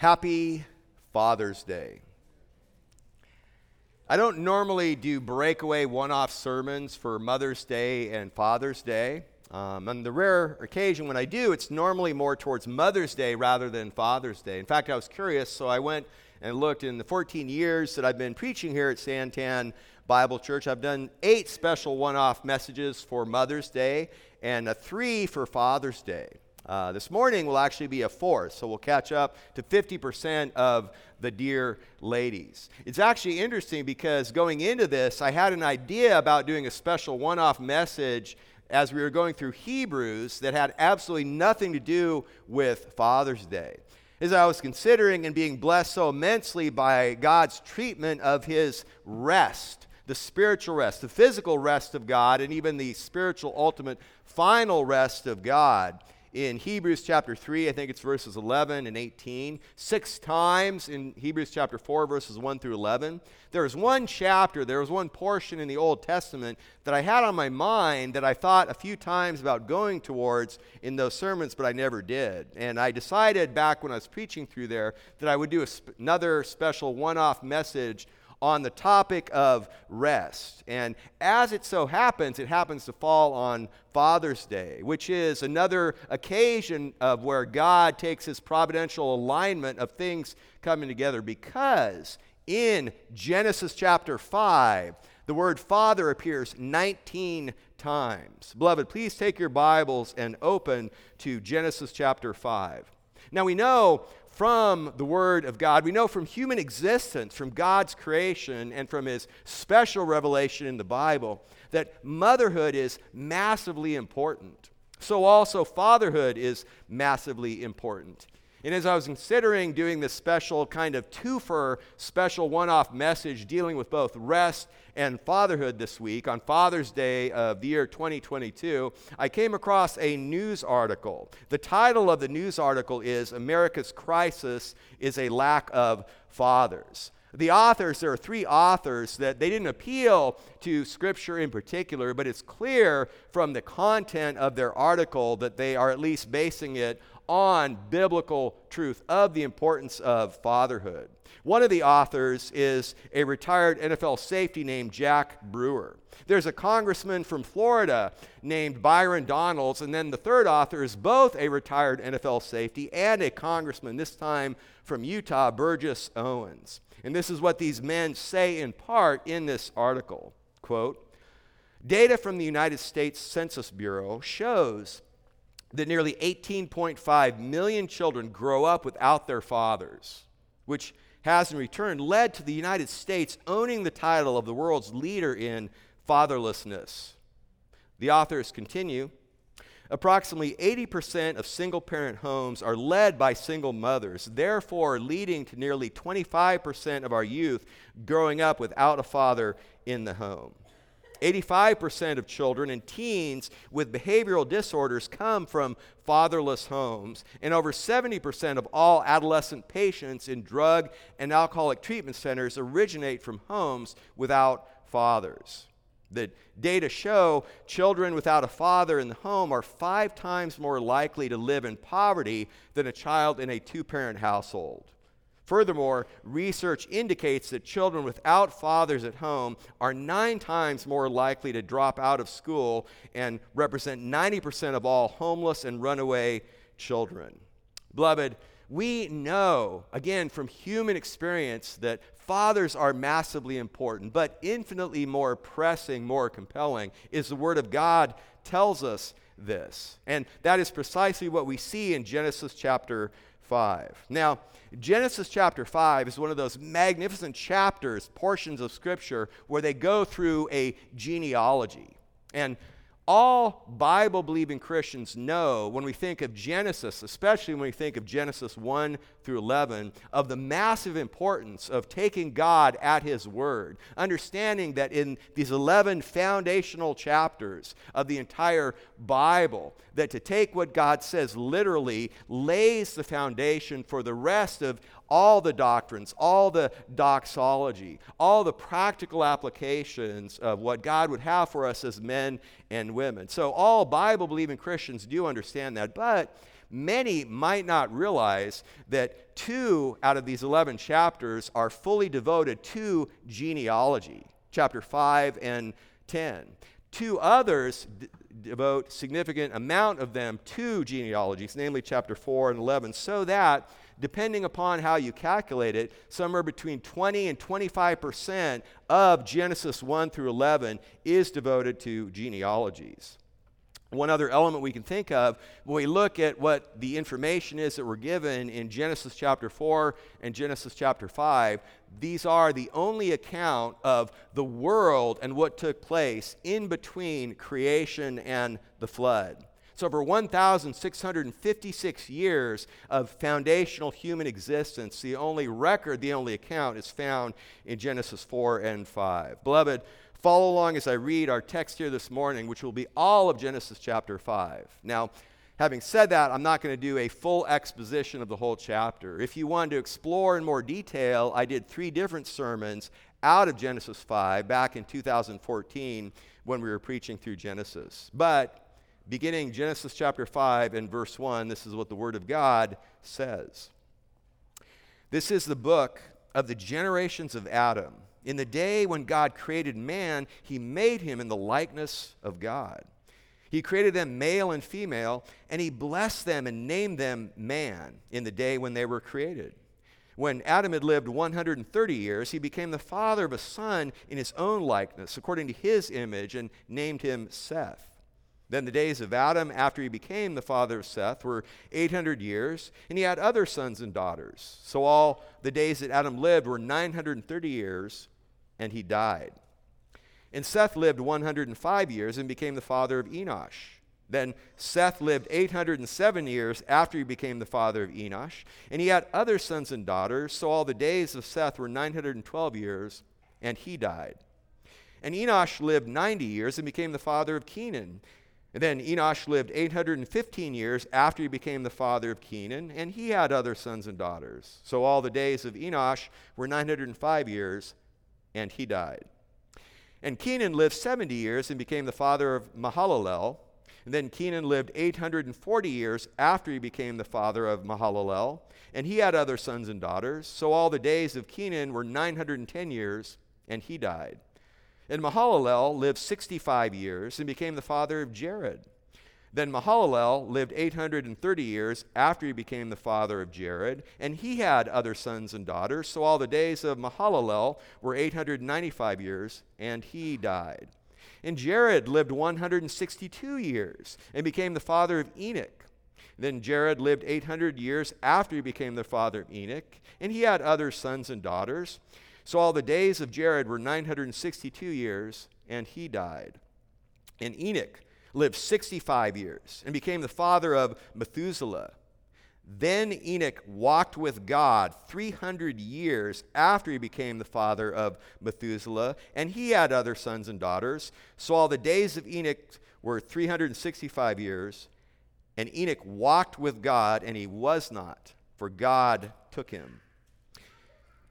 Happy Father's Day. I don't normally do breakaway one off sermons for Mother's Day and Father's Day. Um, on the rare occasion when I do, it's normally more towards Mother's Day rather than Father's Day. In fact, I was curious, so I went and looked in the 14 years that I've been preaching here at Santan Bible Church. I've done eight special one off messages for Mother's Day and a three for Father's Day. Uh, this morning will actually be a fourth, so we'll catch up to 50% of the dear ladies. It's actually interesting because going into this, I had an idea about doing a special one off message as we were going through Hebrews that had absolutely nothing to do with Father's Day. As I was considering and being blessed so immensely by God's treatment of his rest, the spiritual rest, the physical rest of God, and even the spiritual ultimate final rest of God in Hebrews chapter 3, I think it's verses 11 and 18, six times in Hebrews chapter 4, verses 1 through 11. There was one chapter, there was one portion in the Old Testament that I had on my mind that I thought a few times about going towards in those sermons, but I never did. And I decided back when I was preaching through there that I would do sp- another special one off message on the topic of rest. And as it so happens, it happens to fall on Father's Day, which is another occasion of where God takes his providential alignment of things coming together because in Genesis chapter 5, the word father appears 19 times. Beloved, please take your Bibles and open to Genesis chapter 5. Now we know from the Word of God. We know from human existence, from God's creation, and from His special revelation in the Bible that motherhood is massively important. So, also, fatherhood is massively important. And as I was considering doing this special kind of twofer, special one off message dealing with both rest and fatherhood this week on Father's Day of the year 2022, I came across a news article. The title of the news article is America's Crisis is a Lack of Fathers. The authors, there are three authors that they didn't appeal to Scripture in particular, but it's clear from the content of their article that they are at least basing it on biblical truth of the importance of fatherhood. One of the authors is a retired NFL safety named Jack Brewer. There's a congressman from Florida named Byron Donalds, and then the third author is both a retired NFL safety and a congressman, this time from Utah, Burgess Owens. And this is what these men say in part in this article. Quote, Data from the United States Census Bureau shows that nearly 18.5 million children grow up without their fathers, which has in return led to the United States owning the title of the world's leader in fatherlessness. The authors continue approximately 80% of single parent homes are led by single mothers, therefore, leading to nearly 25% of our youth growing up without a father in the home. 85% of children and teens with behavioral disorders come from fatherless homes, and over 70% of all adolescent patients in drug and alcoholic treatment centers originate from homes without fathers. The data show children without a father in the home are five times more likely to live in poverty than a child in a two parent household. Furthermore, research indicates that children without fathers at home are nine times more likely to drop out of school and represent 90% of all homeless and runaway children. Beloved, we know, again, from human experience, that fathers are massively important, but infinitely more pressing, more compelling is the Word of God tells us this. And that is precisely what we see in Genesis chapter 5. Now, Genesis chapter 5 is one of those magnificent chapters, portions of Scripture, where they go through a genealogy. And all Bible believing Christians know when we think of Genesis, especially when we think of Genesis 1 through 11, of the massive importance of taking God at His word, understanding that in these 11 foundational chapters of the entire Bible, that to take what God says literally lays the foundation for the rest of all the doctrines, all the doxology, all the practical applications of what God would have for us as men and women. So, all Bible believing Christians do understand that. But many might not realize that two out of these 11 chapters are fully devoted to genealogy, chapter 5 and 10. Two others d- devote significant amount of them to genealogies, namely chapter 4 and 11, so that depending upon how you calculate it, somewhere between 20 and 25 percent of Genesis 1 through 11 is devoted to genealogies. One other element we can think of when we look at what the information is that we're given in Genesis chapter 4 and Genesis chapter 5, these are the only account of the world and what took place in between creation and the flood. It's over 1,656 years of foundational human existence. The only record, the only account is found in Genesis 4 and 5. Beloved, follow along as I read our text here this morning, which will be all of Genesis chapter 5. Now, having said that, I'm not going to do a full exposition of the whole chapter. If you wanted to explore in more detail, I did three different sermons out of Genesis 5 back in 2014 when we were preaching through Genesis. But beginning Genesis chapter 5 and verse 1, this is what the Word of God says. This is the book of the generations of Adam. In the day when God created man, he made him in the likeness of God. He created them male and female, and he blessed them and named them man in the day when they were created. When Adam had lived 130 years, he became the father of a son in his own likeness, according to his image, and named him Seth. Then the days of Adam, after he became the father of Seth, were 800 years, and he had other sons and daughters. So all the days that Adam lived were 930 years, and he died. And Seth lived 105 years and became the father of Enosh. Then Seth lived 807 years after he became the father of Enosh, and he had other sons and daughters. So all the days of Seth were 912 years, and he died. And Enosh lived 90 years and became the father of Kenan. And then Enosh lived 815 years after he became the father of Kenan, and he had other sons and daughters. So all the days of Enosh were 905 years, and he died. And Kenan lived 70 years and became the father of Mahalalel. And then Kenan lived 840 years after he became the father of Mahalalel, and he had other sons and daughters. So all the days of Kenan were 910 years, and he died. And Mahalalel lived 65 years and became the father of Jared. Then Mahalalel lived 830 years after he became the father of Jared, and he had other sons and daughters. So all the days of Mahalalel were 895 years, and he died. And Jared lived 162 years and became the father of Enoch. Then Jared lived 800 years after he became the father of Enoch, and he had other sons and daughters. So all the days of Jared were 962 years, and he died. And Enoch lived 65 years and became the father of Methuselah. Then Enoch walked with God 300 years after he became the father of Methuselah, and he had other sons and daughters. So all the days of Enoch were 365 years, and Enoch walked with God, and he was not, for God took him.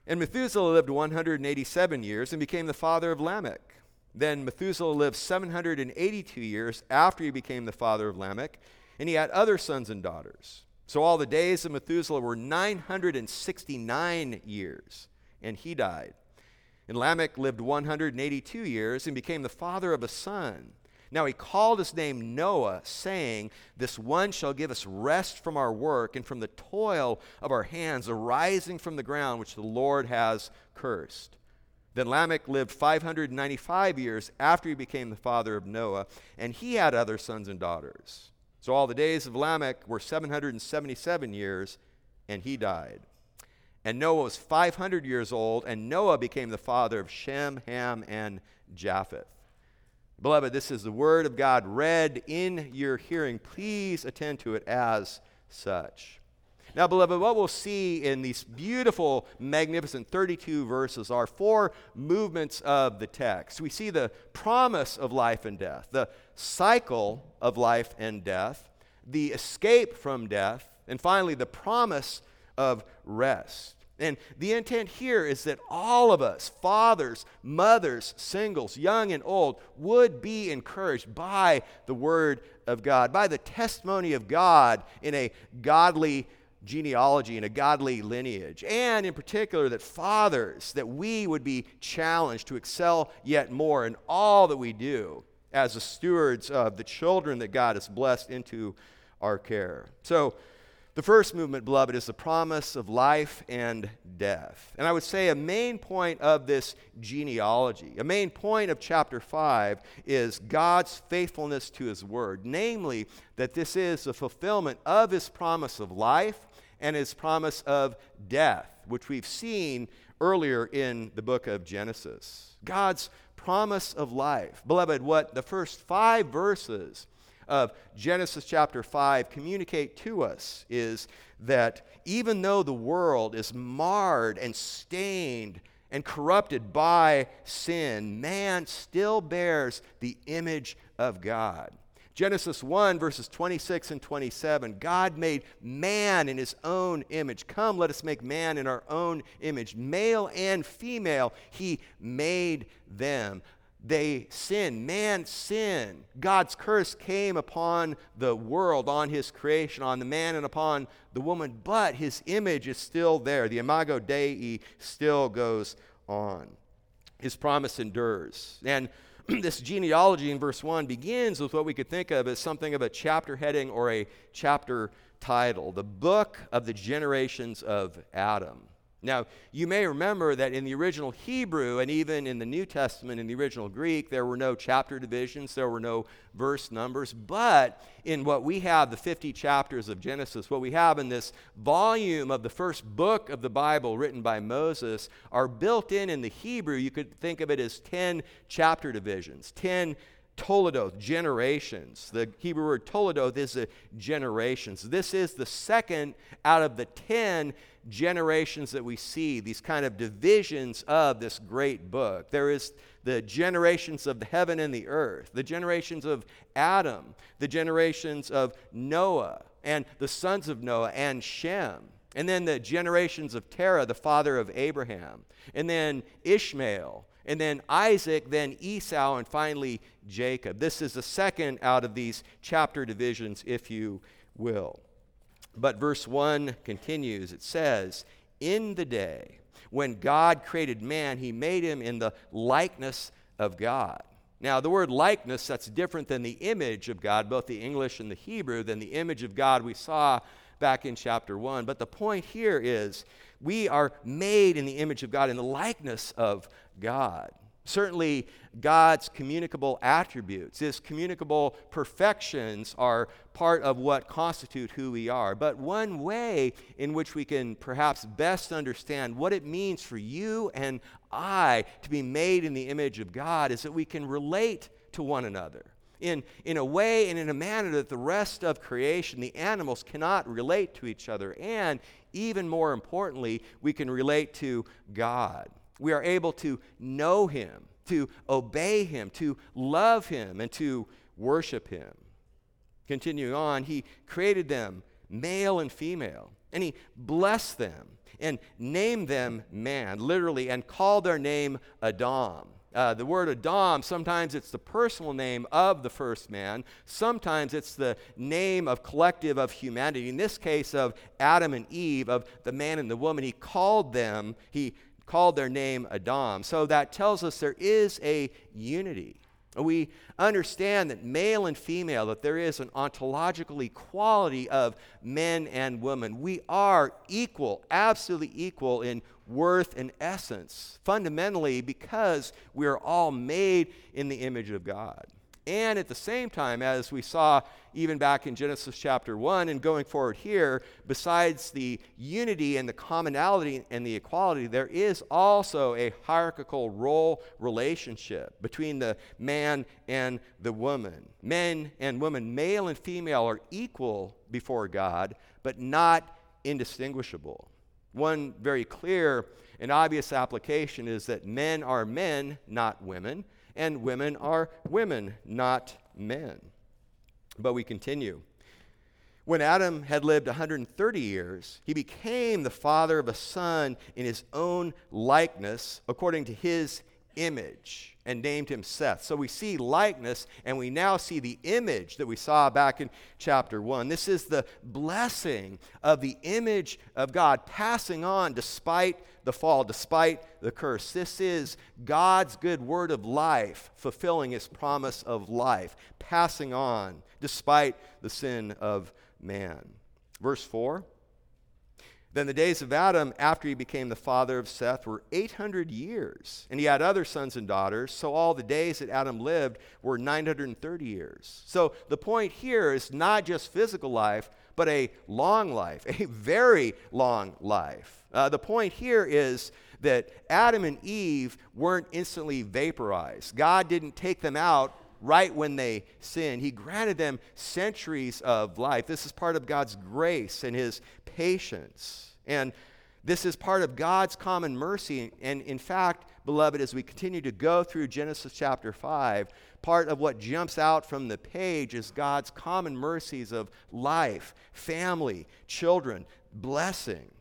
And Methuselah lived 187 years and became the father of Lamech. Then Methuselah lived 782 years after he became the father of Lamech, and he had other sons and daughters. So all the days of Methuselah were 969 years, and he died. And Lamech lived 182 years and became the father of a son. Now he called his name Noah, saying, This one shall give us rest from our work and from the toil of our hands arising from the ground which the Lord has cursed. Then Lamech lived 595 years after he became the father of Noah, and he had other sons and daughters. So all the days of Lamech were 777 years, and he died. And Noah was 500 years old, and Noah became the father of Shem, Ham, and Japheth. Beloved, this is the word of God read in your hearing. Please attend to it as such. Now, beloved, what we'll see in these beautiful, magnificent 32 verses are four movements of the text. We see the promise of life and death, the cycle of life and death, the escape from death, and finally, the promise of rest. And the intent here is that all of us, fathers, mothers, singles, young and old, would be encouraged by the Word of God, by the testimony of God in a godly genealogy and a godly lineage. And in particular, that fathers, that we would be challenged to excel yet more in all that we do as the stewards of the children that God has blessed into our care. So, the first movement, beloved, is the promise of life and death. And I would say a main point of this genealogy, a main point of chapter 5, is God's faithfulness to his word, namely, that this is the fulfillment of his promise of life and his promise of death, which we've seen earlier in the book of Genesis. God's promise of life. Beloved, what the first five verses of Genesis chapter 5 communicate to us is that even though the world is marred and stained and corrupted by sin, man still bears the image of God. Genesis 1, verses 26 and 27 God made man in his own image. Come, let us make man in our own image. Male and female, he made them they sin. Man sin. God's curse came upon the world, on his creation, on the man and upon the woman, but his image is still there. The imago Dei still goes on. His promise endures. And this genealogy in verse 1 begins with what we could think of as something of a chapter heading or a chapter title the book of the generations of Adam. Now, you may remember that in the original Hebrew and even in the New Testament, in the original Greek, there were no chapter divisions, there were no verse numbers. But in what we have, the 50 chapters of Genesis, what we have in this volume of the first book of the Bible written by Moses are built in in the Hebrew. You could think of it as 10 chapter divisions, 10 Toledoth, generations. The Hebrew word Toledoth is a generations. This is the second out of the 10 generations that we see, these kind of divisions of this great book. There is the generations of the heaven and the earth, the generations of Adam, the generations of Noah, and the sons of Noah, and Shem. And then the generations of Terah, the father of Abraham. And then Ishmael. And then Isaac, then Esau, and finally Jacob. This is the second out of these chapter divisions, if you will. But verse 1 continues it says, In the day when God created man, he made him in the likeness of God. Now, the word likeness, that's different than the image of God, both the English and the Hebrew, than the image of God we saw back in chapter 1. But the point here is we are made in the image of God, in the likeness of God. Certainly, God's communicable attributes, his communicable perfections are part of what constitute who we are. But one way in which we can perhaps best understand what it means for you and I to be made in the image of God is that we can relate to one another. In, in a way and in a manner that the rest of creation, the animals, cannot relate to each other. And even more importantly, we can relate to God we are able to know him, to obey him, to love him, and to worship him. Continuing on, he created them male and female, and he blessed them and named them man, literally, and called their name Adam. Uh, the word Adam, sometimes it's the personal name of the first man, sometimes it's the name of collective of humanity. In this case, of Adam and Eve, of the man and the woman, he called them, he called their name Adam. So that tells us there is a unity. We understand that male and female, that there is an ontological equality of men and women. We are equal, absolutely equal in worth and essence, fundamentally because we are all made in the image of God. And at the same time, as we saw even back in Genesis chapter 1 and going forward here, besides the unity and the commonality and the equality, there is also a hierarchical role relationship between the man and the woman. Men and women, male and female, are equal before God, but not indistinguishable. One very clear and obvious application is that men are men, not women and women are women, not men. But we continue. When Adam had lived 130 years, he became the father of a son in his own likeness, according to his image, and named him Seth. So we see likeness, and we now see the image that we saw back in chapter 1. This is the blessing of the image of God passing on despite the fall, despite the curse. This is God's good word of life, fulfilling his promise of life, passing on despite the sin of man. Verse 4 Then the days of Adam, after he became the father of Seth, were 800 years. And he had other sons and daughters. So all the days that Adam lived were 930 years. So the point here is not just physical life, but a long life, a very long life. Uh, the point here is that Adam and Eve weren't instantly vaporized. God didn't take them out right when they sinned. He granted them centuries of life. This is part of God's grace and his patience. And this is part of God's common mercy. And in fact, beloved, as we continue to go through Genesis chapter 5, part of what jumps out from the page is God's common mercies of life, family, children, blessing.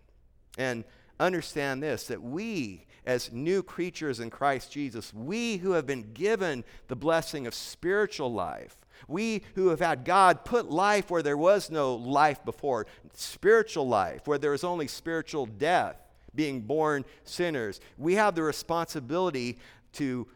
And understand this that we as new creatures in Christ Jesus, we who have been given the blessing of spiritual life, we who have had God put life where there was no life before, spiritual life where there was only spiritual death, being born sinners, we have the responsibility to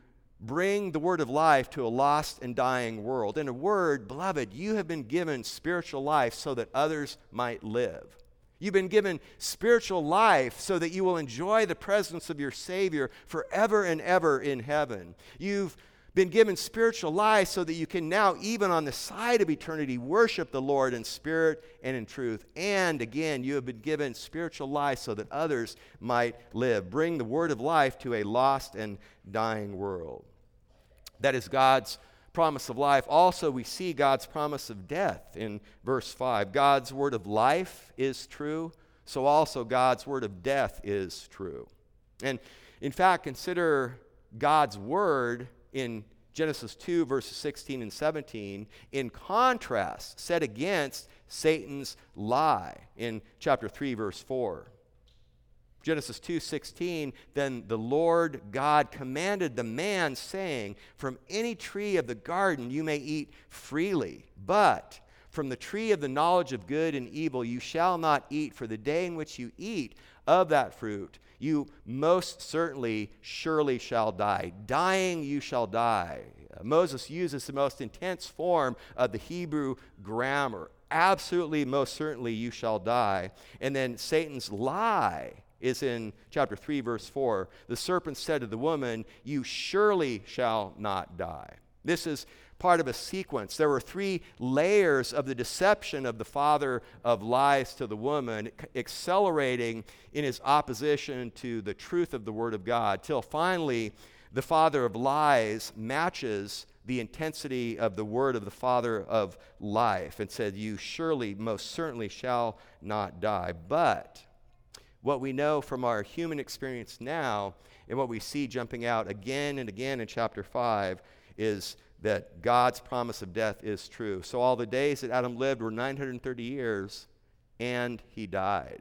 bring the word of life to a lost and dying world. In a word, beloved, you have been given spiritual life so that others might live. You've been given spiritual life so that you will enjoy the presence of your Savior forever and ever in heaven. You've been given spiritual life so that you can now, even on the side of eternity, worship the Lord in spirit and in truth. And again, you have been given spiritual life so that others might live. Bring the word of life to a lost and dying world. That is God's promise of life, also we see God's promise of death in verse 5. God's word of life is true, so also God's word of death is true. And in fact, consider God's word in Genesis 2, verses 16 and 17, in contrast, set against Satan's lie in chapter 3, verse 4. Genesis 2:16 then the Lord God commanded the man saying from any tree of the garden you may eat freely but from the tree of the knowledge of good and evil you shall not eat for the day in which you eat of that fruit you most certainly surely shall die. Dying you shall die. Moses uses the most intense form of the Hebrew grammar. Absolutely most certainly you shall die. And then Satan's lie is in chapter 3, verse 4. The serpent said to the woman, You surely shall not die. This is part of a sequence. There were three layers of the deception of the father of lies to the woman, accelerating in his opposition to the truth of the word of God, till finally the father of lies matches the intensity of the word of the father of life and said, You surely, most certainly shall not die. But what we know from our human experience now and what we see jumping out again and again in chapter 5 is that God's promise of death is true. So all the days that Adam lived were 930 years, and he died.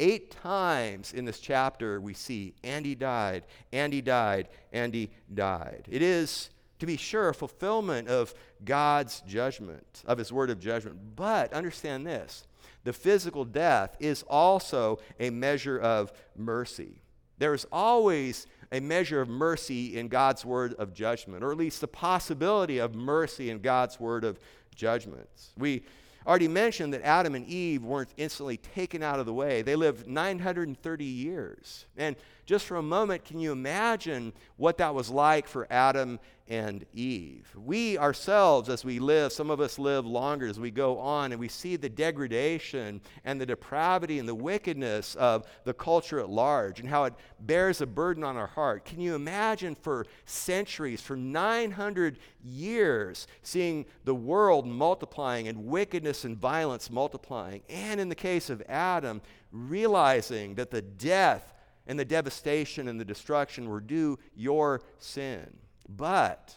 Eight times in this chapter we see, and he died, and he died, and he died. It is, to be sure, a fulfillment of God's judgment, of his word of judgment. But understand this the physical death is also a measure of mercy. There is always a measure of mercy in God's word of judgment, or at least the possibility of mercy in God's word of judgments. We already mentioned that Adam and Eve weren't instantly taken out of the way. They lived 930 years. And just for a moment, can you imagine what that was like for Adam and Eve? We ourselves, as we live, some of us live longer as we go on, and we see the degradation and the depravity and the wickedness of the culture at large and how it bears a burden on our heart. Can you imagine for centuries, for 900 years, seeing the world multiplying and wickedness and violence multiplying? And in the case of Adam, realizing that the death and the devastation and the destruction were due your sin. But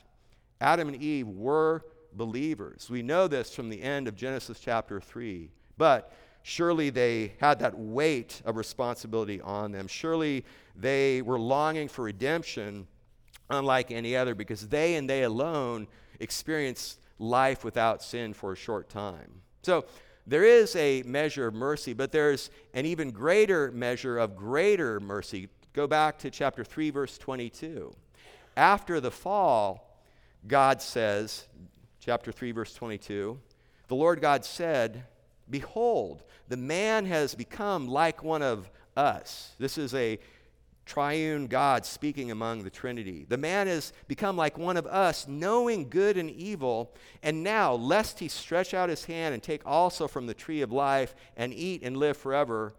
Adam and Eve were believers. We know this from the end of Genesis chapter 3. But surely they had that weight of responsibility on them. Surely they were longing for redemption unlike any other because they and they alone experienced life without sin for a short time. So there is a measure of mercy, but there's an even greater measure of greater mercy. Go back to chapter 3, verse 22. After the fall, God says, chapter 3, verse 22, the Lord God said, Behold, the man has become like one of us. This is a triune God speaking among the Trinity. The man has become like one of us, knowing good and evil, and now, lest he stretch out his hand and take also from the tree of life and eat and live forever,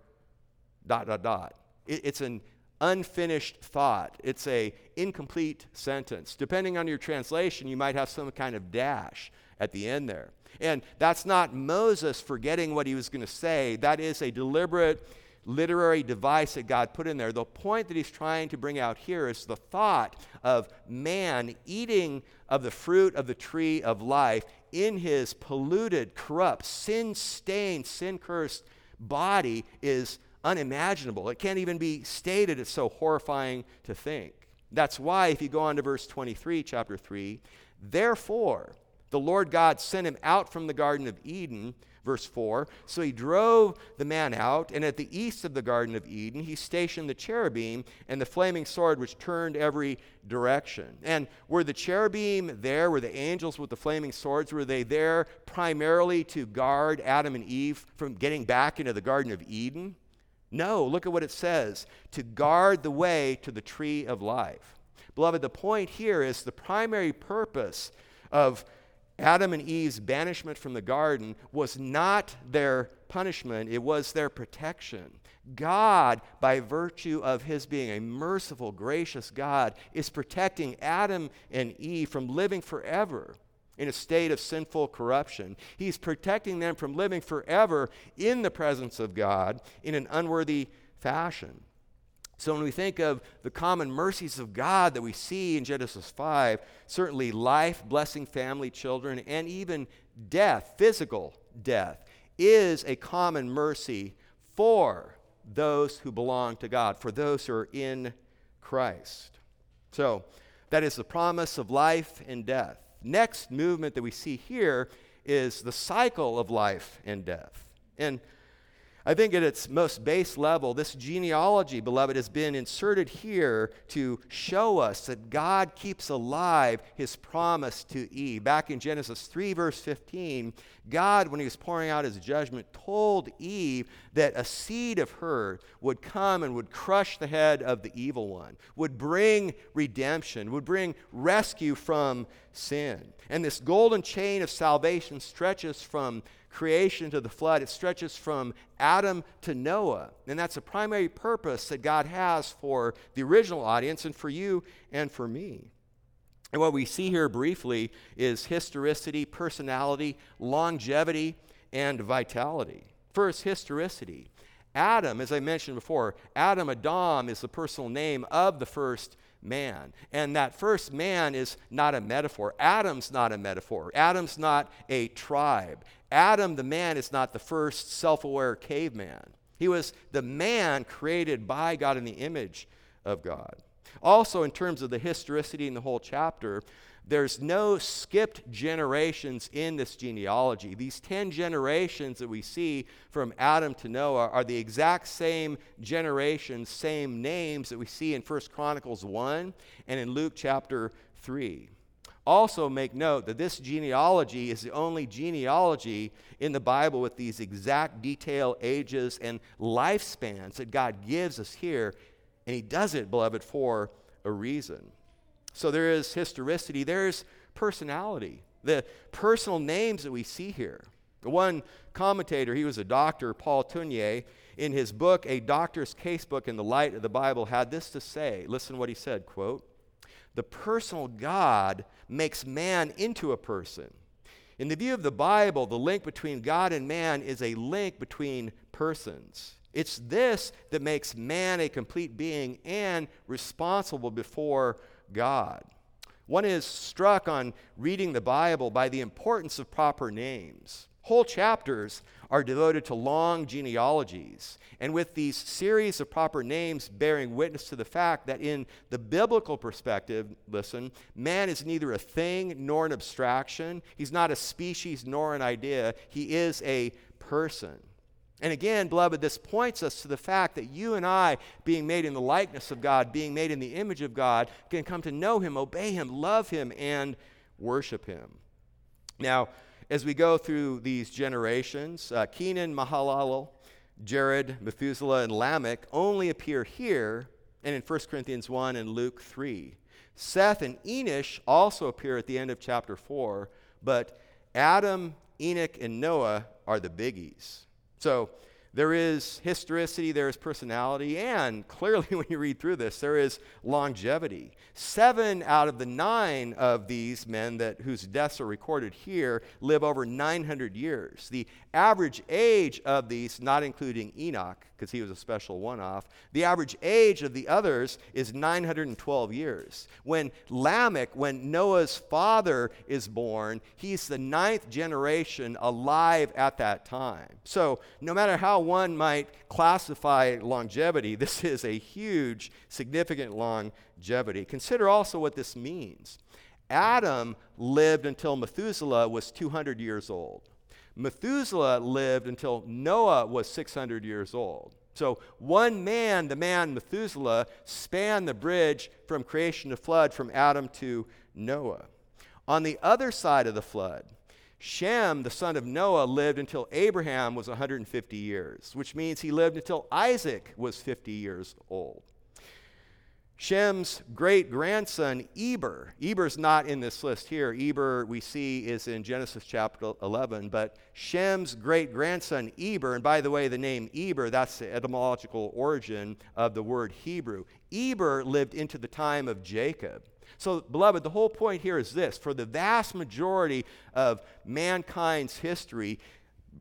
dot, dot, dot. It, it's an unfinished thought. It's a incomplete sentence. Depending on your translation, you might have some kind of dash at the end there. And that's not Moses forgetting what he was going to say. That is a deliberate literary device that God put in there. The point that he's trying to bring out here is the thought of man eating of the fruit of the tree of life in his polluted, corrupt, sin stained, sin cursed body is unimaginable. It can't even be stated. It's so horrifying to think. That's why, if you go on to verse 23, chapter 3, therefore, the Lord God sent him out from the Garden of Eden Verse 4 So he drove the man out, and at the east of the Garden of Eden, he stationed the cherubim and the flaming sword which turned every direction. And were the cherubim there? Were the angels with the flaming swords? Were they there primarily to guard Adam and Eve from getting back into the Garden of Eden? No, look at what it says to guard the way to the tree of life. Beloved, the point here is the primary purpose of Adam and Eve's banishment from the garden was not their punishment, it was their protection. God, by virtue of his being a merciful, gracious God, is protecting Adam and Eve from living forever in a state of sinful corruption. He's protecting them from living forever in the presence of God in an unworthy fashion. So when we think of the common mercies of God that we see in Genesis 5, certainly life, blessing family, children, and even death, physical death, is a common mercy for those who belong to God, for those who are in Christ. So that is the promise of life and death. Next movement that we see here is the cycle of life and death. And I think at its most base level, this genealogy, beloved, has been inserted here to show us that God keeps alive his promise to Eve. Back in Genesis 3, verse 15, God, when he was pouring out his judgment, told Eve that a seed of her would come and would crush the head of the evil one, would bring redemption, would bring rescue from sin. And this golden chain of salvation stretches from creation to the flood, it stretches from Adam to Noah. And that's the primary purpose that God has for the original audience and for you and for me. And what we see here briefly is historicity, personality, longevity, and vitality. First, historicity. Adam, as I mentioned before, Adam Adam is the personal name of the first man. And that first man is not a metaphor. Adam's not a metaphor. Adam's not a tribe. Adam, the man, is not the first self aware caveman. He was the man created by God in the image of God. Also, in terms of the historicity in the whole chapter, there's no skipped generations in this genealogy. These 10 generations that we see from Adam to Noah are the exact same generations, same names that we see in 1 Chronicles 1 and in Luke chapter 3. Also, make note that this genealogy is the only genealogy in the Bible with these exact detail, ages, and lifespans that God gives us here. And He does it, beloved, for a reason. So there is historicity, there's personality, the personal names that we see here. The one commentator, he was a doctor, Paul Tournier, in his book, A Doctor's Casebook in the Light of the Bible, had this to say. Listen what he said, quote, the personal God makes man into a person. In the view of the Bible, the link between God and man is a link between persons. It's this that makes man a complete being and responsible before God. One is struck on reading the Bible by the importance of proper names. Whole chapters are devoted to long genealogies, and with these series of proper names bearing witness to the fact that in the biblical perspective, listen, man is neither a thing nor an abstraction. He's not a species nor an idea. He is a person. And again, beloved, this points us to the fact that you and I, being made in the likeness of God, being made in the image of God, can come to know Him, obey Him, love Him, and worship Him. Now, as we go through these generations, uh, Kenan, Mahalalel, Jared, Methuselah, and Lamech only appear here and in 1 Corinthians 1 and Luke 3. Seth and Enosh also appear at the end of chapter 4, but Adam, Enoch, and Noah are the biggies. So there is historicity, there is personality, and clearly, when you read through this, there is longevity. Seven out of the nine of these men that, whose deaths are recorded here live over 900 years. The average age of these, not including Enoch, because he was a special one off, the average age of the others is 912 years. When Lamech, when Noah's father is born, he's the ninth generation alive at that time. So, no matter how one might classify longevity, this is a huge, significant longevity. Consider also what this means. Adam lived until Methuselah was 200 years old. Methuselah lived until Noah was 600 years old. So, one man, the man Methuselah, spanned the bridge from creation to flood from Adam to Noah. On the other side of the flood, Shem, the son of Noah, lived until Abraham was 150 years, which means he lived until Isaac was 50 years old. Shem's great grandson, Eber. Eber's not in this list here. Eber, we see, is in Genesis chapter 11. But Shem's great grandson, Eber, and by the way, the name Eber, that's the etymological origin of the word Hebrew. Eber lived into the time of Jacob. So, beloved, the whole point here is this for the vast majority of mankind's history,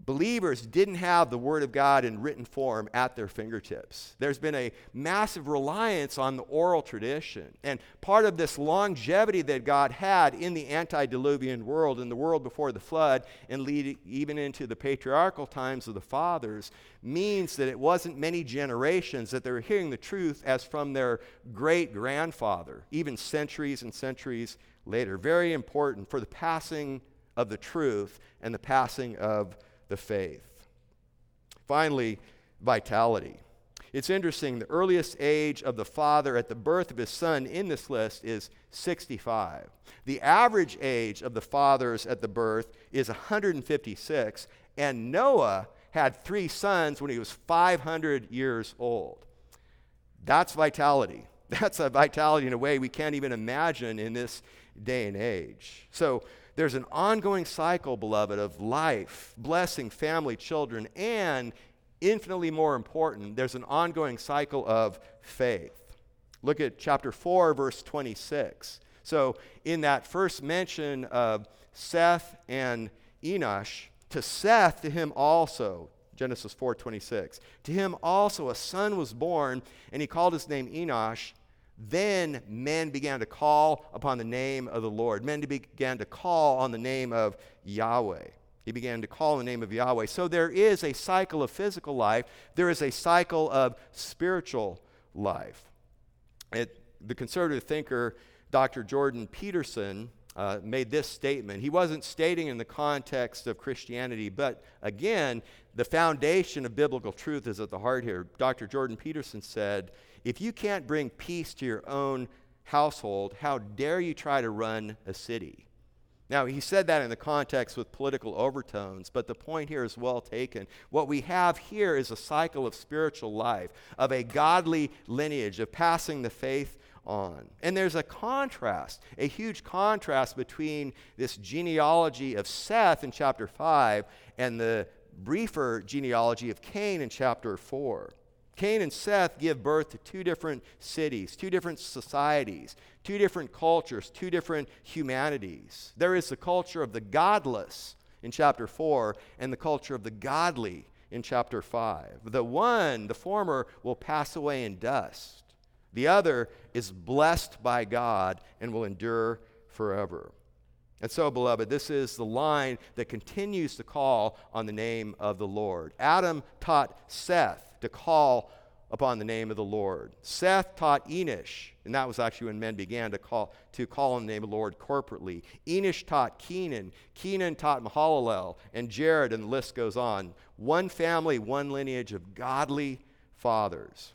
believers didn't have the Word of God in written form at their fingertips. There's been a massive reliance on the oral tradition. And part of this longevity that God had in the antediluvian world, in the world before the flood, and even into the patriarchal times of the fathers, means that it wasn't many generations that they were hearing the truth as from their great grandfather, even centuries and centuries later. Very important for the passing of the truth and the passing of the faith. Finally, vitality. It's interesting, the earliest age of the father at the birth of his son in this list is 65. The average age of the fathers at the birth is 156, and Noah had three sons when he was 500 years old. That's vitality. That's a vitality in a way we can't even imagine in this day and age. So, there's an ongoing cycle, beloved, of life, blessing family, children, and infinitely more important, there's an ongoing cycle of faith. Look at chapter 4, verse 26. So, in that first mention of Seth and Enosh, to Seth, to him also, Genesis 4:26. To him also a son was born, and he called his name Enosh. Then men began to call upon the name of the Lord. Men began to call on the name of Yahweh. He began to call the name of Yahweh. So there is a cycle of physical life, there is a cycle of spiritual life. It, the conservative thinker, Dr. Jordan Peterson, uh, made this statement. He wasn't stating in the context of Christianity, but again, the foundation of biblical truth is at the heart here. Dr. Jordan Peterson said, if you can't bring peace to your own household, how dare you try to run a city? Now, he said that in the context with political overtones, but the point here is well taken. What we have here is a cycle of spiritual life, of a godly lineage, of passing the faith on. And there's a contrast, a huge contrast between this genealogy of Seth in chapter 5 and the briefer genealogy of Cain in chapter 4. Cain and Seth give birth to two different cities, two different societies, two different cultures, two different humanities. There is the culture of the godless in chapter 4 and the culture of the godly in chapter 5. The one, the former, will pass away in dust. The other is blessed by God and will endure forever. And so, beloved, this is the line that continues to call on the name of the Lord. Adam taught Seth to call upon the name of the Lord. Seth taught Enosh, and that was actually when men began to call, to call on the name of the Lord corporately. Enosh taught Kenan. Kenan taught Mahalalel and Jared, and the list goes on. One family, one lineage of godly fathers.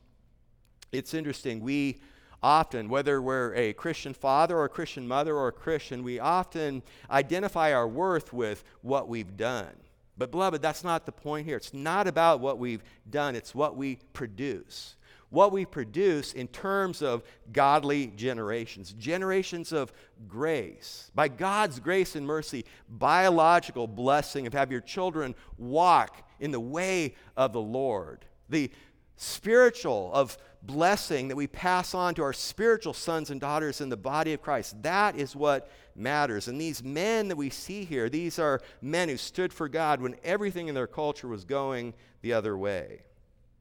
It's interesting. We often, whether we're a Christian father or a Christian mother or a Christian, we often identify our worth with what we've done. But, beloved, that's not the point here. It's not about what we've done, it's what we produce. What we produce in terms of godly generations, generations of grace. By God's grace and mercy, biological blessing of have your children walk in the way of the Lord. The spiritual of blessing that we pass on to our spiritual sons and daughters in the body of Christ. That is what matters. And these men that we see here, these are men who stood for God when everything in their culture was going the other way.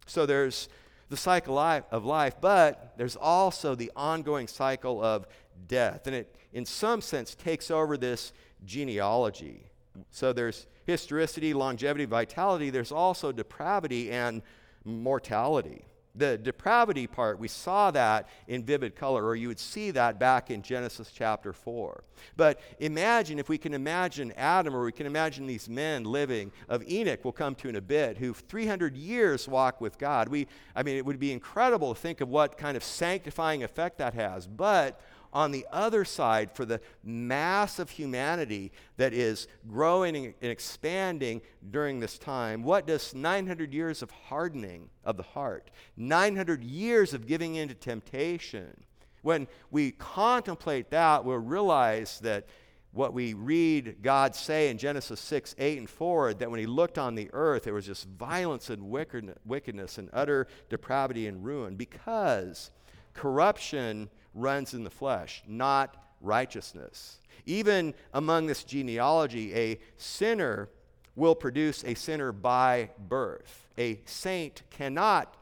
So there's the cycle of life, but there's also the ongoing cycle of death. And it, in some sense, takes over this genealogy. So there's historicity, longevity, vitality. There's also depravity and mortality. The depravity part, we saw that in vivid color, or you would see that back in Genesis chapter 4. But imagine if we can imagine Adam, or we can imagine these men living, of Enoch, we'll come to in a bit, who 300 years walk with God. We, I mean, it would be incredible to think of what kind of sanctifying effect that has. But on the other side, for the mass of humanity that is growing and expanding during this time, what does 900 years of hardening of the heart, 900 years of giving in to temptation, when we contemplate that, we'll realize that what we read God say in Genesis 6, 8, and 4, that when he looked on the earth, there was just violence and wickedness and utter depravity and ruin because corruption runs in the flesh, not righteousness. Even among this genealogy, a sinner will produce a sinner by birth. A saint cannot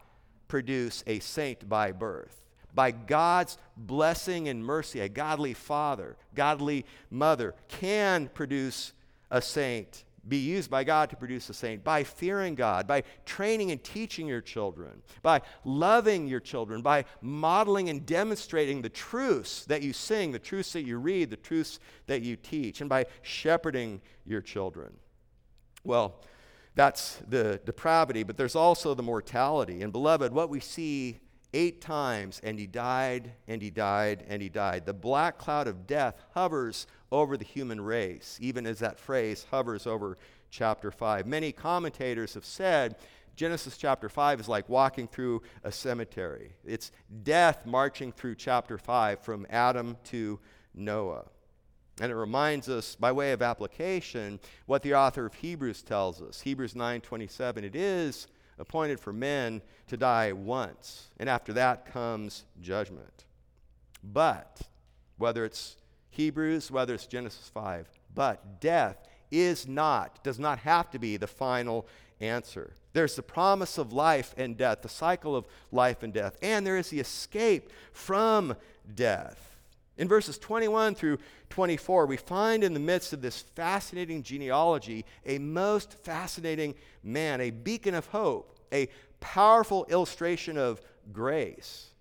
produce a saint by birth. By God's blessing and mercy, a godly father, godly mother can produce a saint be used by God to produce a saint by fearing God, by training and teaching your children, by loving your children, by modeling and demonstrating the truths that you sing, the truths that you read, the truths that you teach, and by shepherding your children. Well, that's the depravity, but there's also the mortality. And beloved, what we see eight times, and he died, and he died, and he died. The black cloud of death hovers over the human race, even as that phrase hovers over chapter 5. Many commentators have said Genesis chapter 5 is like walking through a cemetery. It's death marching through chapter 5 from Adam to Noah. And it reminds us, by way of application, what the author of Hebrews tells us. Hebrews 9:27. It is appointed for men to die once, and after that comes judgment. But, whether it's Hebrews, whether it's Genesis 5, but death is not, does not have to be the final answer. There's the promise of life and death, the cycle of life and death, and there is the escape from death. In verses 21 through 24, we find in the midst of this fascinating genealogy a most fascinating man, a beacon of hope, a powerful illustration of grace.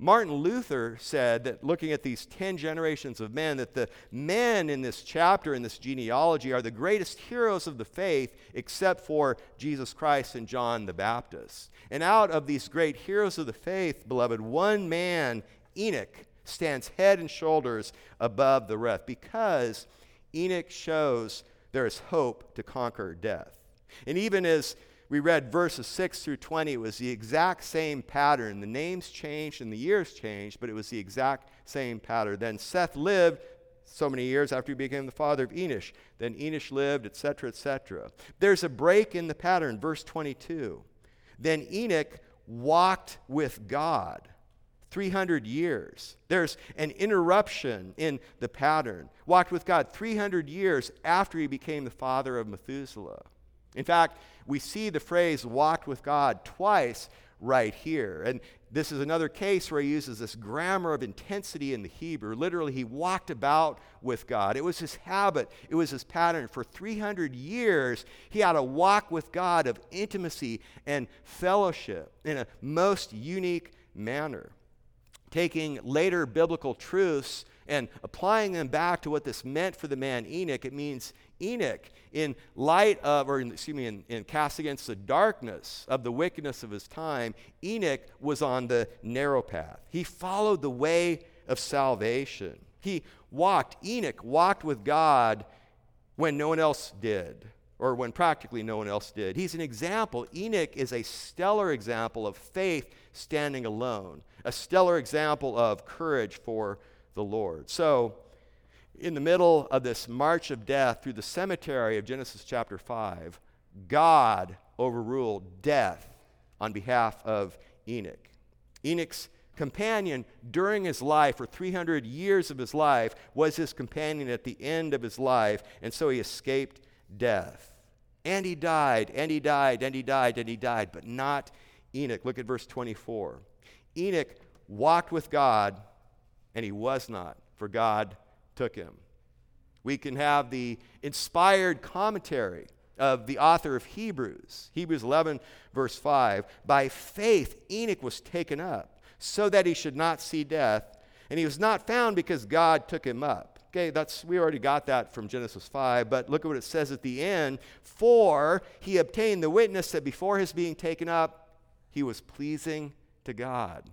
Martin Luther said that looking at these 10 generations of men, that the men in this chapter, in this genealogy, are the greatest heroes of the faith except for Jesus Christ and John the Baptist. And out of these great heroes of the faith, beloved, one man, Enoch, stands head and shoulders above the rest because Enoch shows there is hope to conquer death. And even as we read verses 6 through 20, it was the exact same pattern. The names changed and the years changed, but it was the exact same pattern. Then Seth lived so many years after he became the father of Enosh. Then Enosh lived, etc., etc. There's a break in the pattern, verse 22. Then Enoch walked with God. 300 years. There's an interruption in the pattern. Walked with God 300 years after he became the father of Methuselah. In fact, we see the phrase walked with God twice right here. And this is another case where he uses this grammar of intensity in the Hebrew. Literally, he walked about with God. It was his habit, it was his pattern. For 300 years, he had a walk with God of intimacy and fellowship in a most unique manner. Taking later biblical truths and applying them back to what this meant for the man Enoch, it means Enoch, in light of, or in, excuse me, in, in cast against the darkness of the wickedness of his time, Enoch was on the narrow path. He followed the way of salvation. He walked, Enoch walked with God when no one else did, or when practically no one else did. He's an example. Enoch is a stellar example of faith standing alone, a stellar example of courage for the Lord. So, in the middle of this march of death through the cemetery of Genesis chapter 5, God overruled death on behalf of Enoch. Enoch's companion during his life, for 300 years of his life, was his companion at the end of his life, and so he escaped death. And he died, and he died, and he died, and he died, but not Enoch. Look at verse 24. Enoch walked with God, and he was not, for God took him. We can have the inspired commentary of the author of Hebrews, Hebrews 11, verse 5. By faith, Enoch was taken up so that he should not see death, and he was not found because God took him up. Okay, that's we already got that from Genesis 5, but look at what it says at the end. For he obtained the witness that before his being taken up, he was pleasing to God.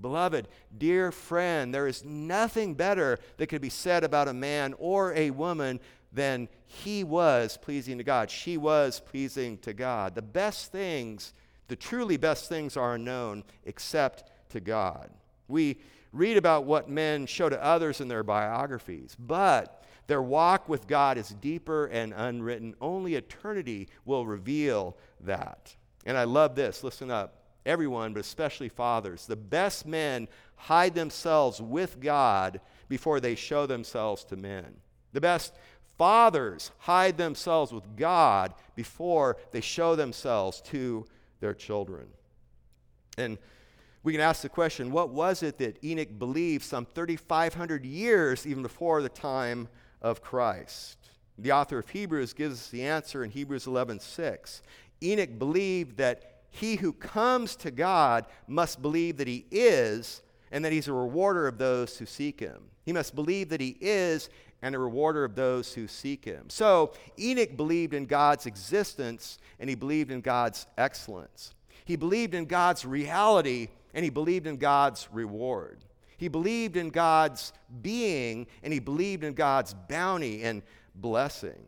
Beloved, dear friend, there is nothing better that could be said about a man or a woman than he was pleasing to God. She was pleasing to God. The best things, the truly best things, are unknown except to God. We read about what men show to others in their biographies, but their walk with God is deeper and unwritten. Only eternity will reveal that. And I love this. Listen up everyone, but especially fathers. The best men hide themselves with God before they show themselves to men. The best fathers hide themselves with God before they show themselves to their children. And we can ask the question what was it that Enoch believed some 3,500 years even before the time of Christ? The author of Hebrews gives us the answer in Hebrews 11:6. Enoch believed that he who comes to God must believe that he is and that he's a rewarder of those who seek him. He must believe that he is and a rewarder of those who seek him. So Enoch believed in God's existence and he believed in God's excellence. He believed in God's reality and he believed in God's reward. He believed in God's being and he believed in God's bounty and blessing.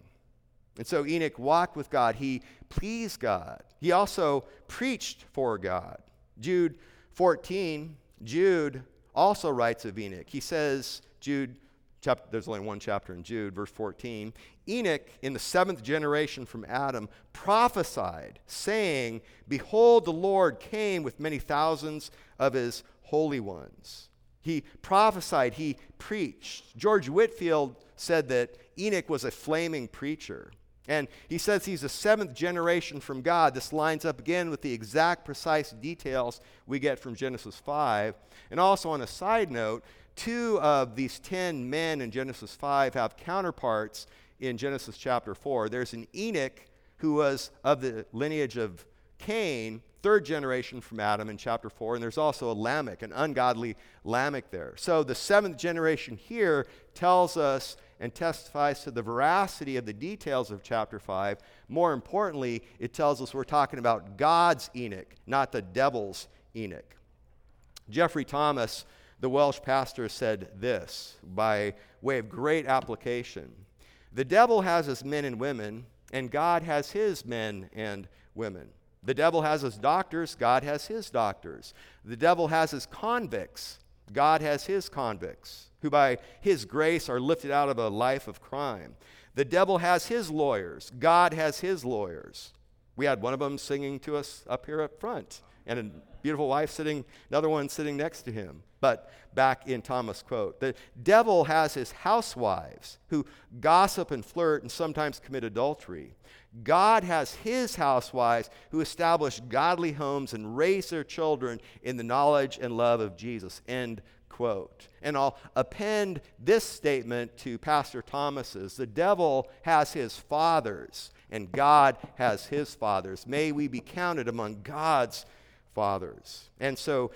And so Enoch walked with God. He pleased God. He also preached for God. Jude 14, Jude also writes of Enoch. He says, Jude, chapter, there's only one chapter in Jude, verse 14. Enoch, in the seventh generation from Adam, prophesied, saying, Behold, the Lord came with many thousands of his holy ones. He prophesied, he preached. George Whitefield said that Enoch was a flaming preacher. And he says he's a seventh generation from God. This lines up again with the exact precise details we get from Genesis 5. And also, on a side note, two of these 10 men in Genesis 5 have counterparts in Genesis chapter 4. There's an Enoch who was of the lineage of Cain, third generation from Adam in chapter 4, and there's also a Lamech, an ungodly Lamech there. So the seventh generation here tells us and testifies to the veracity of the details of chapter 5. More importantly, it tells us we're talking about God's Enoch, not the devil's Enoch. Geoffrey Thomas, the Welsh pastor, said this by way of great application The devil has his men and women, and God has his men and women. The devil has his doctors, God has his doctors. The devil has his convicts, God has his convicts who by his grace are lifted out of a life of crime. The devil has his lawyers, God has his lawyers. We had one of them singing to us up here up front and a beautiful wife sitting, another one sitting next to him. But back in Thomas' quote, the devil has his housewives who gossip and flirt and sometimes commit adultery. God has his housewives who establish godly homes and raise their children in the knowledge and love of Jesus. End quote. And I'll append this statement to Pastor Thomas's. The devil has his fathers, and God has his fathers. May we be counted among God's fathers. And so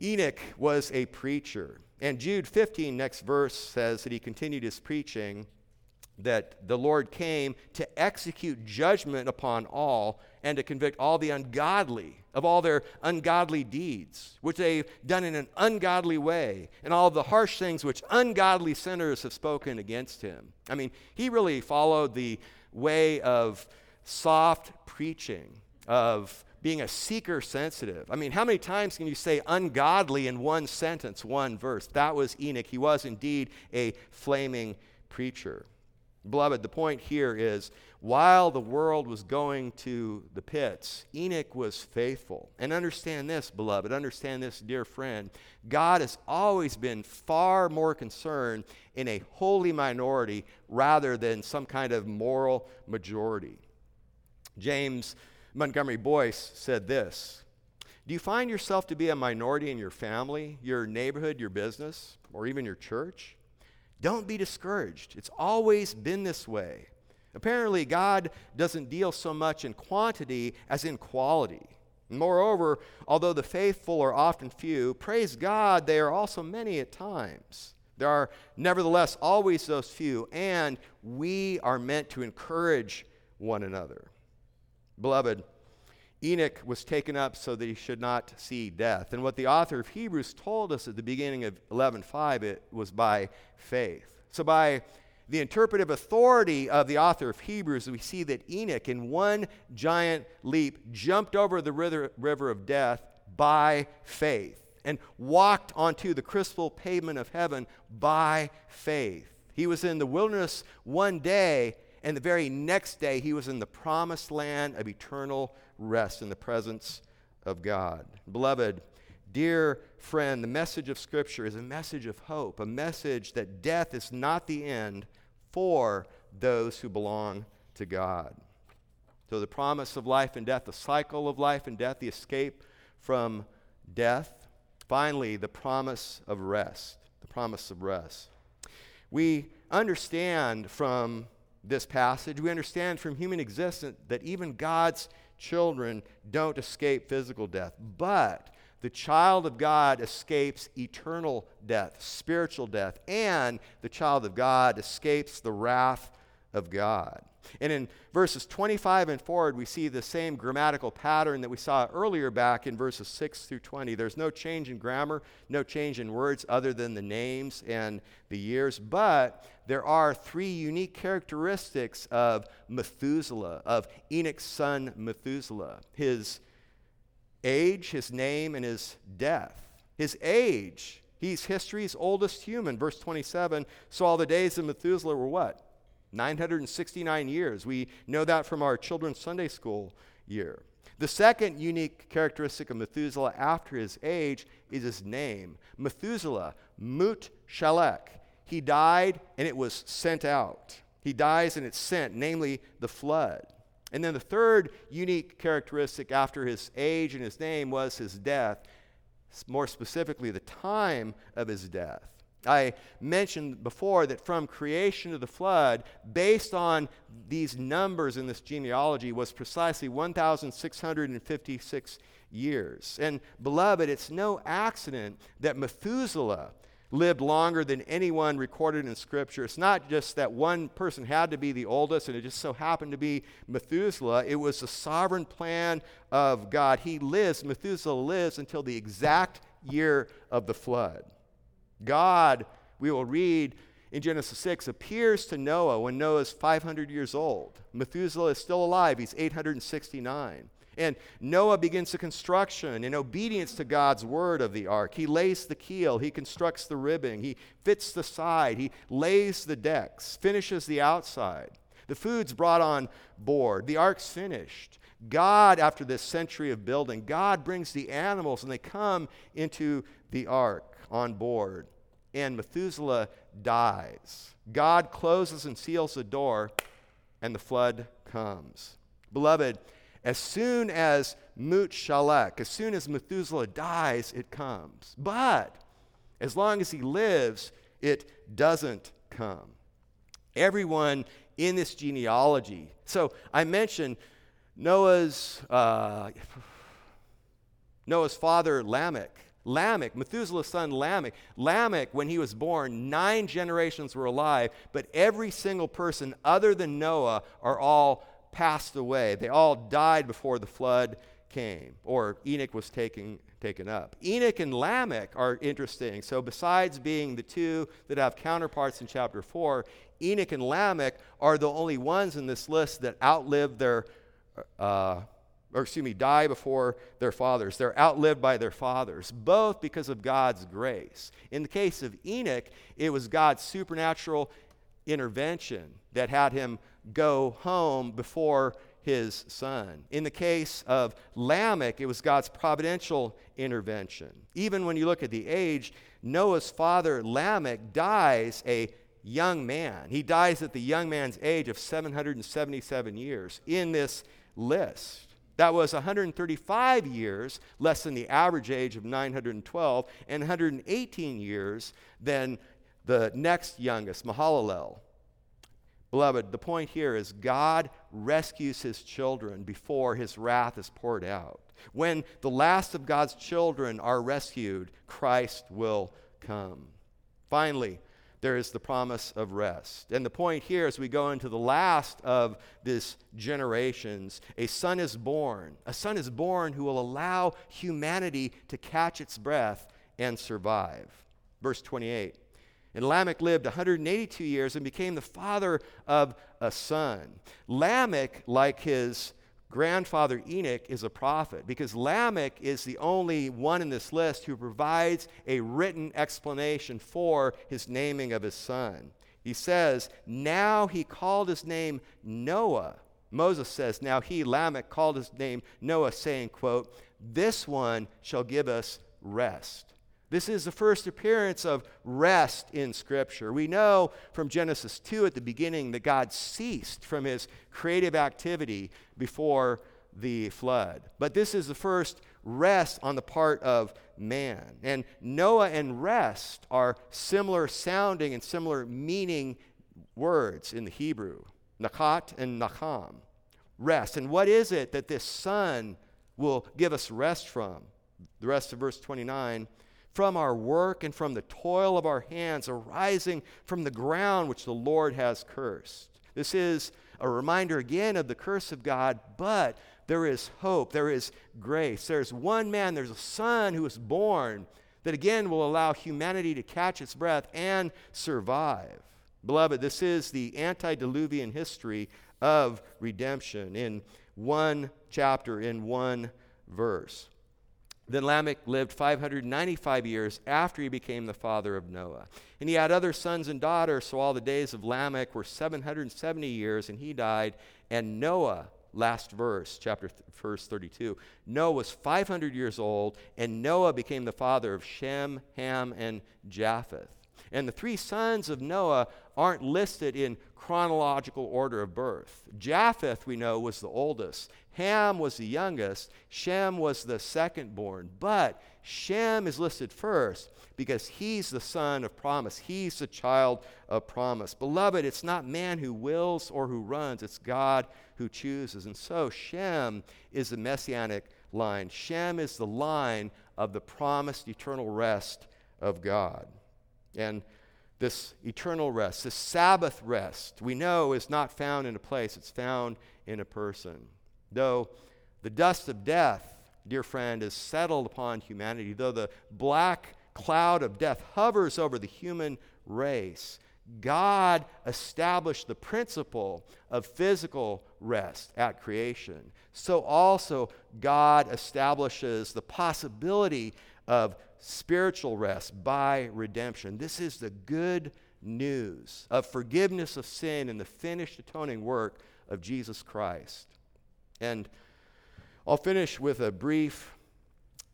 Enoch was a preacher. And Jude 15, next verse, says that he continued his preaching that the Lord came to execute judgment upon all and to convict all the ungodly of all their ungodly deeds, which they've done in an ungodly way, and all the harsh things which ungodly sinners have spoken against him. I mean, he really followed the way of soft preaching, of being a seeker sensitive. I mean, how many times can you say ungodly in one sentence, one verse? That was Enoch. He was indeed a flaming preacher. Beloved, the point here is while the world was going to the pits, Enoch was faithful. And understand this, beloved, understand this, dear friend. God has always been far more concerned in a holy minority rather than some kind of moral majority. James Montgomery Boice said this Do you find yourself to be a minority in your family, your neighborhood, your business, or even your church? Don't be discouraged. It's always been this way. Apparently, God doesn't deal so much in quantity as in quality. Moreover, although the faithful are often few, praise God, they are also many at times. There are nevertheless always those few, and we are meant to encourage one another. Beloved, Enoch was taken up so that he should not see death. And what the author of Hebrews told us at the beginning of 11:5 it was by faith. So by the interpretive authority of the author of Hebrews, we see that Enoch, in one giant leap, jumped over the river, of death by faith and walked onto the crystal pavement of heaven by faith. He was in the wilderness one day, and the very next day, he was in the promised land of eternal rest in the presence of God. Beloved, dear friend, the message of Scripture is a message of hope, a message that death is not the end for those who belong to God. So, the promise of life and death, the cycle of life and death, the escape from death. Finally, the promise of rest. The promise of rest. We understand from this passage, we understand from human existence that even God's children don't escape physical death, but the child of God escapes eternal death, spiritual death, and the child of God escapes the wrath of God. And in verses 25 and forward, we see the same grammatical pattern that we saw earlier back in verses 6 through 20. There's no change in grammar, no change in words other than the names and the years, but there are three unique characteristics of Methuselah, of Enoch's son Methuselah his age, his name, and his death. His age, he's history's oldest human. Verse 27 So all the days of Methuselah were what? 969 years. We know that from our children's Sunday school year. The second unique characteristic of Methuselah after his age is his name Methuselah, Mut Shalek. He died and it was sent out. He dies and it's sent, namely the flood. And then the third unique characteristic after his age and his name was his death, more specifically, the time of his death. I mentioned before that from creation to the flood, based on these numbers in this genealogy, was precisely 1,656 years. And beloved, it's no accident that Methuselah lived longer than anyone recorded in Scripture. It's not just that one person had to be the oldest and it just so happened to be Methuselah. It was the sovereign plan of God. He lives, Methuselah lives until the exact year of the flood. God, we will read in Genesis 6, appears to Noah when Noah is 500 years old. Methuselah is still alive, he's 869. And Noah begins the construction in obedience to God's word of the ark. He lays the keel, he constructs the ribbing, he fits the side, he lays the decks, finishes the outside. The food's brought on board, the ark's finished. God, after this century of building, God brings the animals and they come into the ark on board. And Methuselah dies. God closes and seals the door, and the flood comes. Beloved, as soon as Mut Shalek, as soon as Methuselah dies, it comes. But as long as he lives, it doesn't come. Everyone in this genealogy. So I mentioned Noah's, uh, Noah's father Lamech. Lamech, Methuselah's son Lamech. Lamech, when he was born, nine generations were alive, but every single person other than Noah are all passed away. They all died before the flood came, or Enoch was taken, taken up. Enoch and Lamech are interesting. So, besides being the two that have counterparts in chapter 4, Enoch and Lamech are the only ones in this list that outlive their, uh, or excuse me, die before their fathers. They're outlived by their fathers, both because of God's grace. In the case of Enoch, it was God's supernatural intervention that had him go home before his son. In the case of Lamech, it was God's providential intervention. Even when you look at the age, Noah's father Lamech dies a young man. He dies at the young man's age of 777 years in this list. That was 135 years less than the average age of 912, and 118 years than the next youngest, Mahalalel. Beloved, the point here is God rescues his children before his wrath is poured out. When the last of God's children are rescued, Christ will come. Finally, there is the promise of rest. And the point here, as we go into the last of this generations, a son is born. A son is born who will allow humanity to catch its breath and survive. Verse 28. And Lamech lived 182 years and became the father of a son. Lamech, like his grandfather Enoch is a prophet because Lamech is the only one in this list who provides a written explanation for his naming of his son. He says, Now he called his name Noah. Moses says, Now he, Lamech, called his name Noah, saying, quote, This one shall give us rest. This is the first appearance of rest in Scripture. We know from Genesis 2 at the beginning that God ceased from his creative activity before the flood. But this is the first rest on the part of man. And Noah and rest are similar sounding and similar meaning words in the Hebrew nakat and nacham. Rest. And what is it that this son will give us rest from? The rest of verse 29 from our work and from the toil of our hands arising from the ground which the Lord has cursed. This is a reminder again of the curse of God, but there is hope, there is grace. There's one man, there's a son who is born that again will allow humanity to catch its breath and survive. Beloved, this is the antediluvian history of redemption in one chapter, in one verse. Then Lamech lived 595 years after he became the father of Noah. And he had other sons and daughters, so all the days of Lamech were 770 years, and he died. And Noah, last verse, chapter th- verse 32, Noah was 500 years old, and Noah became the father of Shem, Ham, and Japheth. And the three sons of Noah aren't listed in chronological order of birth. Japheth, we know, was the oldest. Ham was the youngest. Shem was the second born. But Shem is listed first because he's the son of promise. He's the child of promise. Beloved, it's not man who wills or who runs, it's God who chooses. And so Shem is the messianic line. Shem is the line of the promised eternal rest of God. And this eternal rest, this Sabbath rest, we know is not found in a place, it's found in a person. Though the dust of death, dear friend, is settled upon humanity, though the black cloud of death hovers over the human race, God established the principle of physical rest at creation. So also, God establishes the possibility of spiritual rest by redemption. This is the good news of forgiveness of sin and the finished atoning work of Jesus Christ. And I'll finish with a brief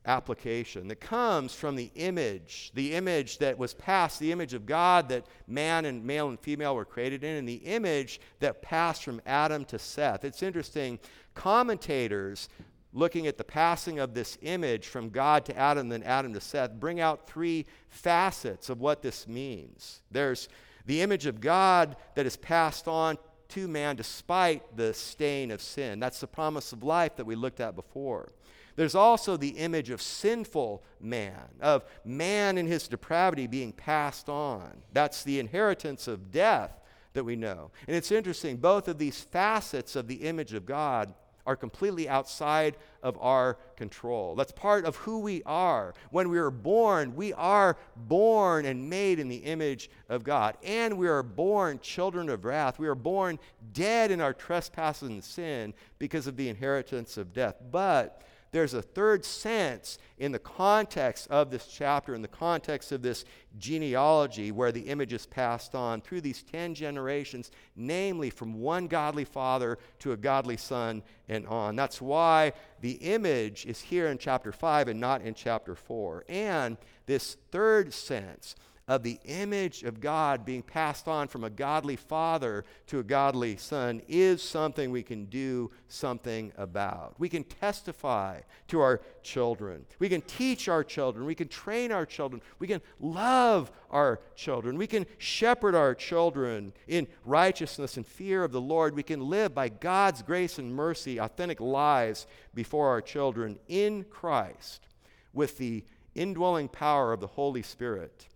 application that comes from the image, the image that was passed, the image of God that man and male and female were created in, and the image that passed from Adam to Seth. It's interesting. Commentators looking at the passing of this image from God to Adam, then Adam to Seth, bring out three facets of what this means. There's the image of God that is passed on to man despite the stain of sin. That's the promise of life that we looked at before. There's also the image of sinful man, of man in his depravity being passed on. That's the inheritance of death that we know. And it's interesting, both of these facets of the image of God are completely outside of our control. That's part of who we are. When we are born, we are born and made in the image of God. And we are born children of wrath. We are born dead in our trespasses and sin because of the inheritance of death. But there's a third sense in the context of this chapter, in the context of this genealogy, where the image is passed on through these 10 generations, namely from one godly father to a godly son and on. That's why the image is here in chapter 5 and not in chapter 4. And this third sense, of the image of God being passed on from a godly father to a godly son is something we can do something about. We can testify to our children. We can teach our children. We can train our children. We can love our children. We can shepherd our children in righteousness and fear of the Lord. We can live by God's grace and mercy authentic lives before our children in Christ with the indwelling power of the Holy Spirit.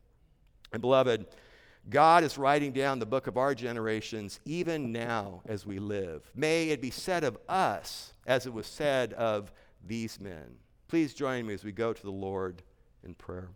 And beloved, God is writing down the book of our generations even now as we live. May it be said of us as it was said of these men. Please join me as we go to the Lord in prayer.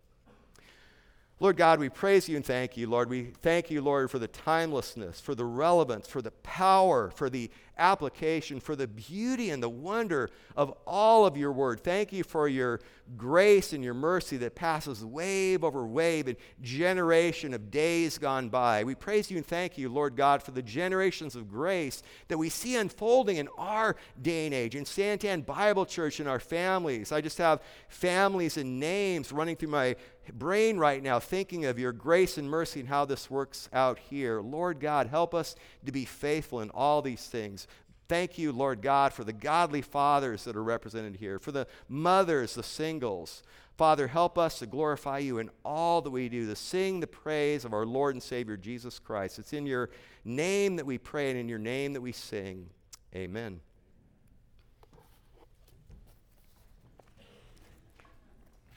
Lord God, we praise you and thank you, Lord. We thank you, Lord, for the timelessness, for the relevance, for the power, for the application, for the beauty and the wonder of all of your word. Thank you for your grace and your mercy that passes wave over wave and generation of days gone by. We praise you and thank you, Lord God, for the generations of grace that we see unfolding in our day and age, in Santan Bible Church, in our families. I just have families and names running through my brain right now thinking of your grace and mercy and how this works out here. Lord God, help us to be faithful in all these things. Thank you, Lord God, for the godly fathers that are represented here, for the mothers, the singles. Father, help us to glorify you in all that we do, to sing the praise of our Lord and Savior Jesus Christ. It's in your name that we pray and in your name that we sing. Amen.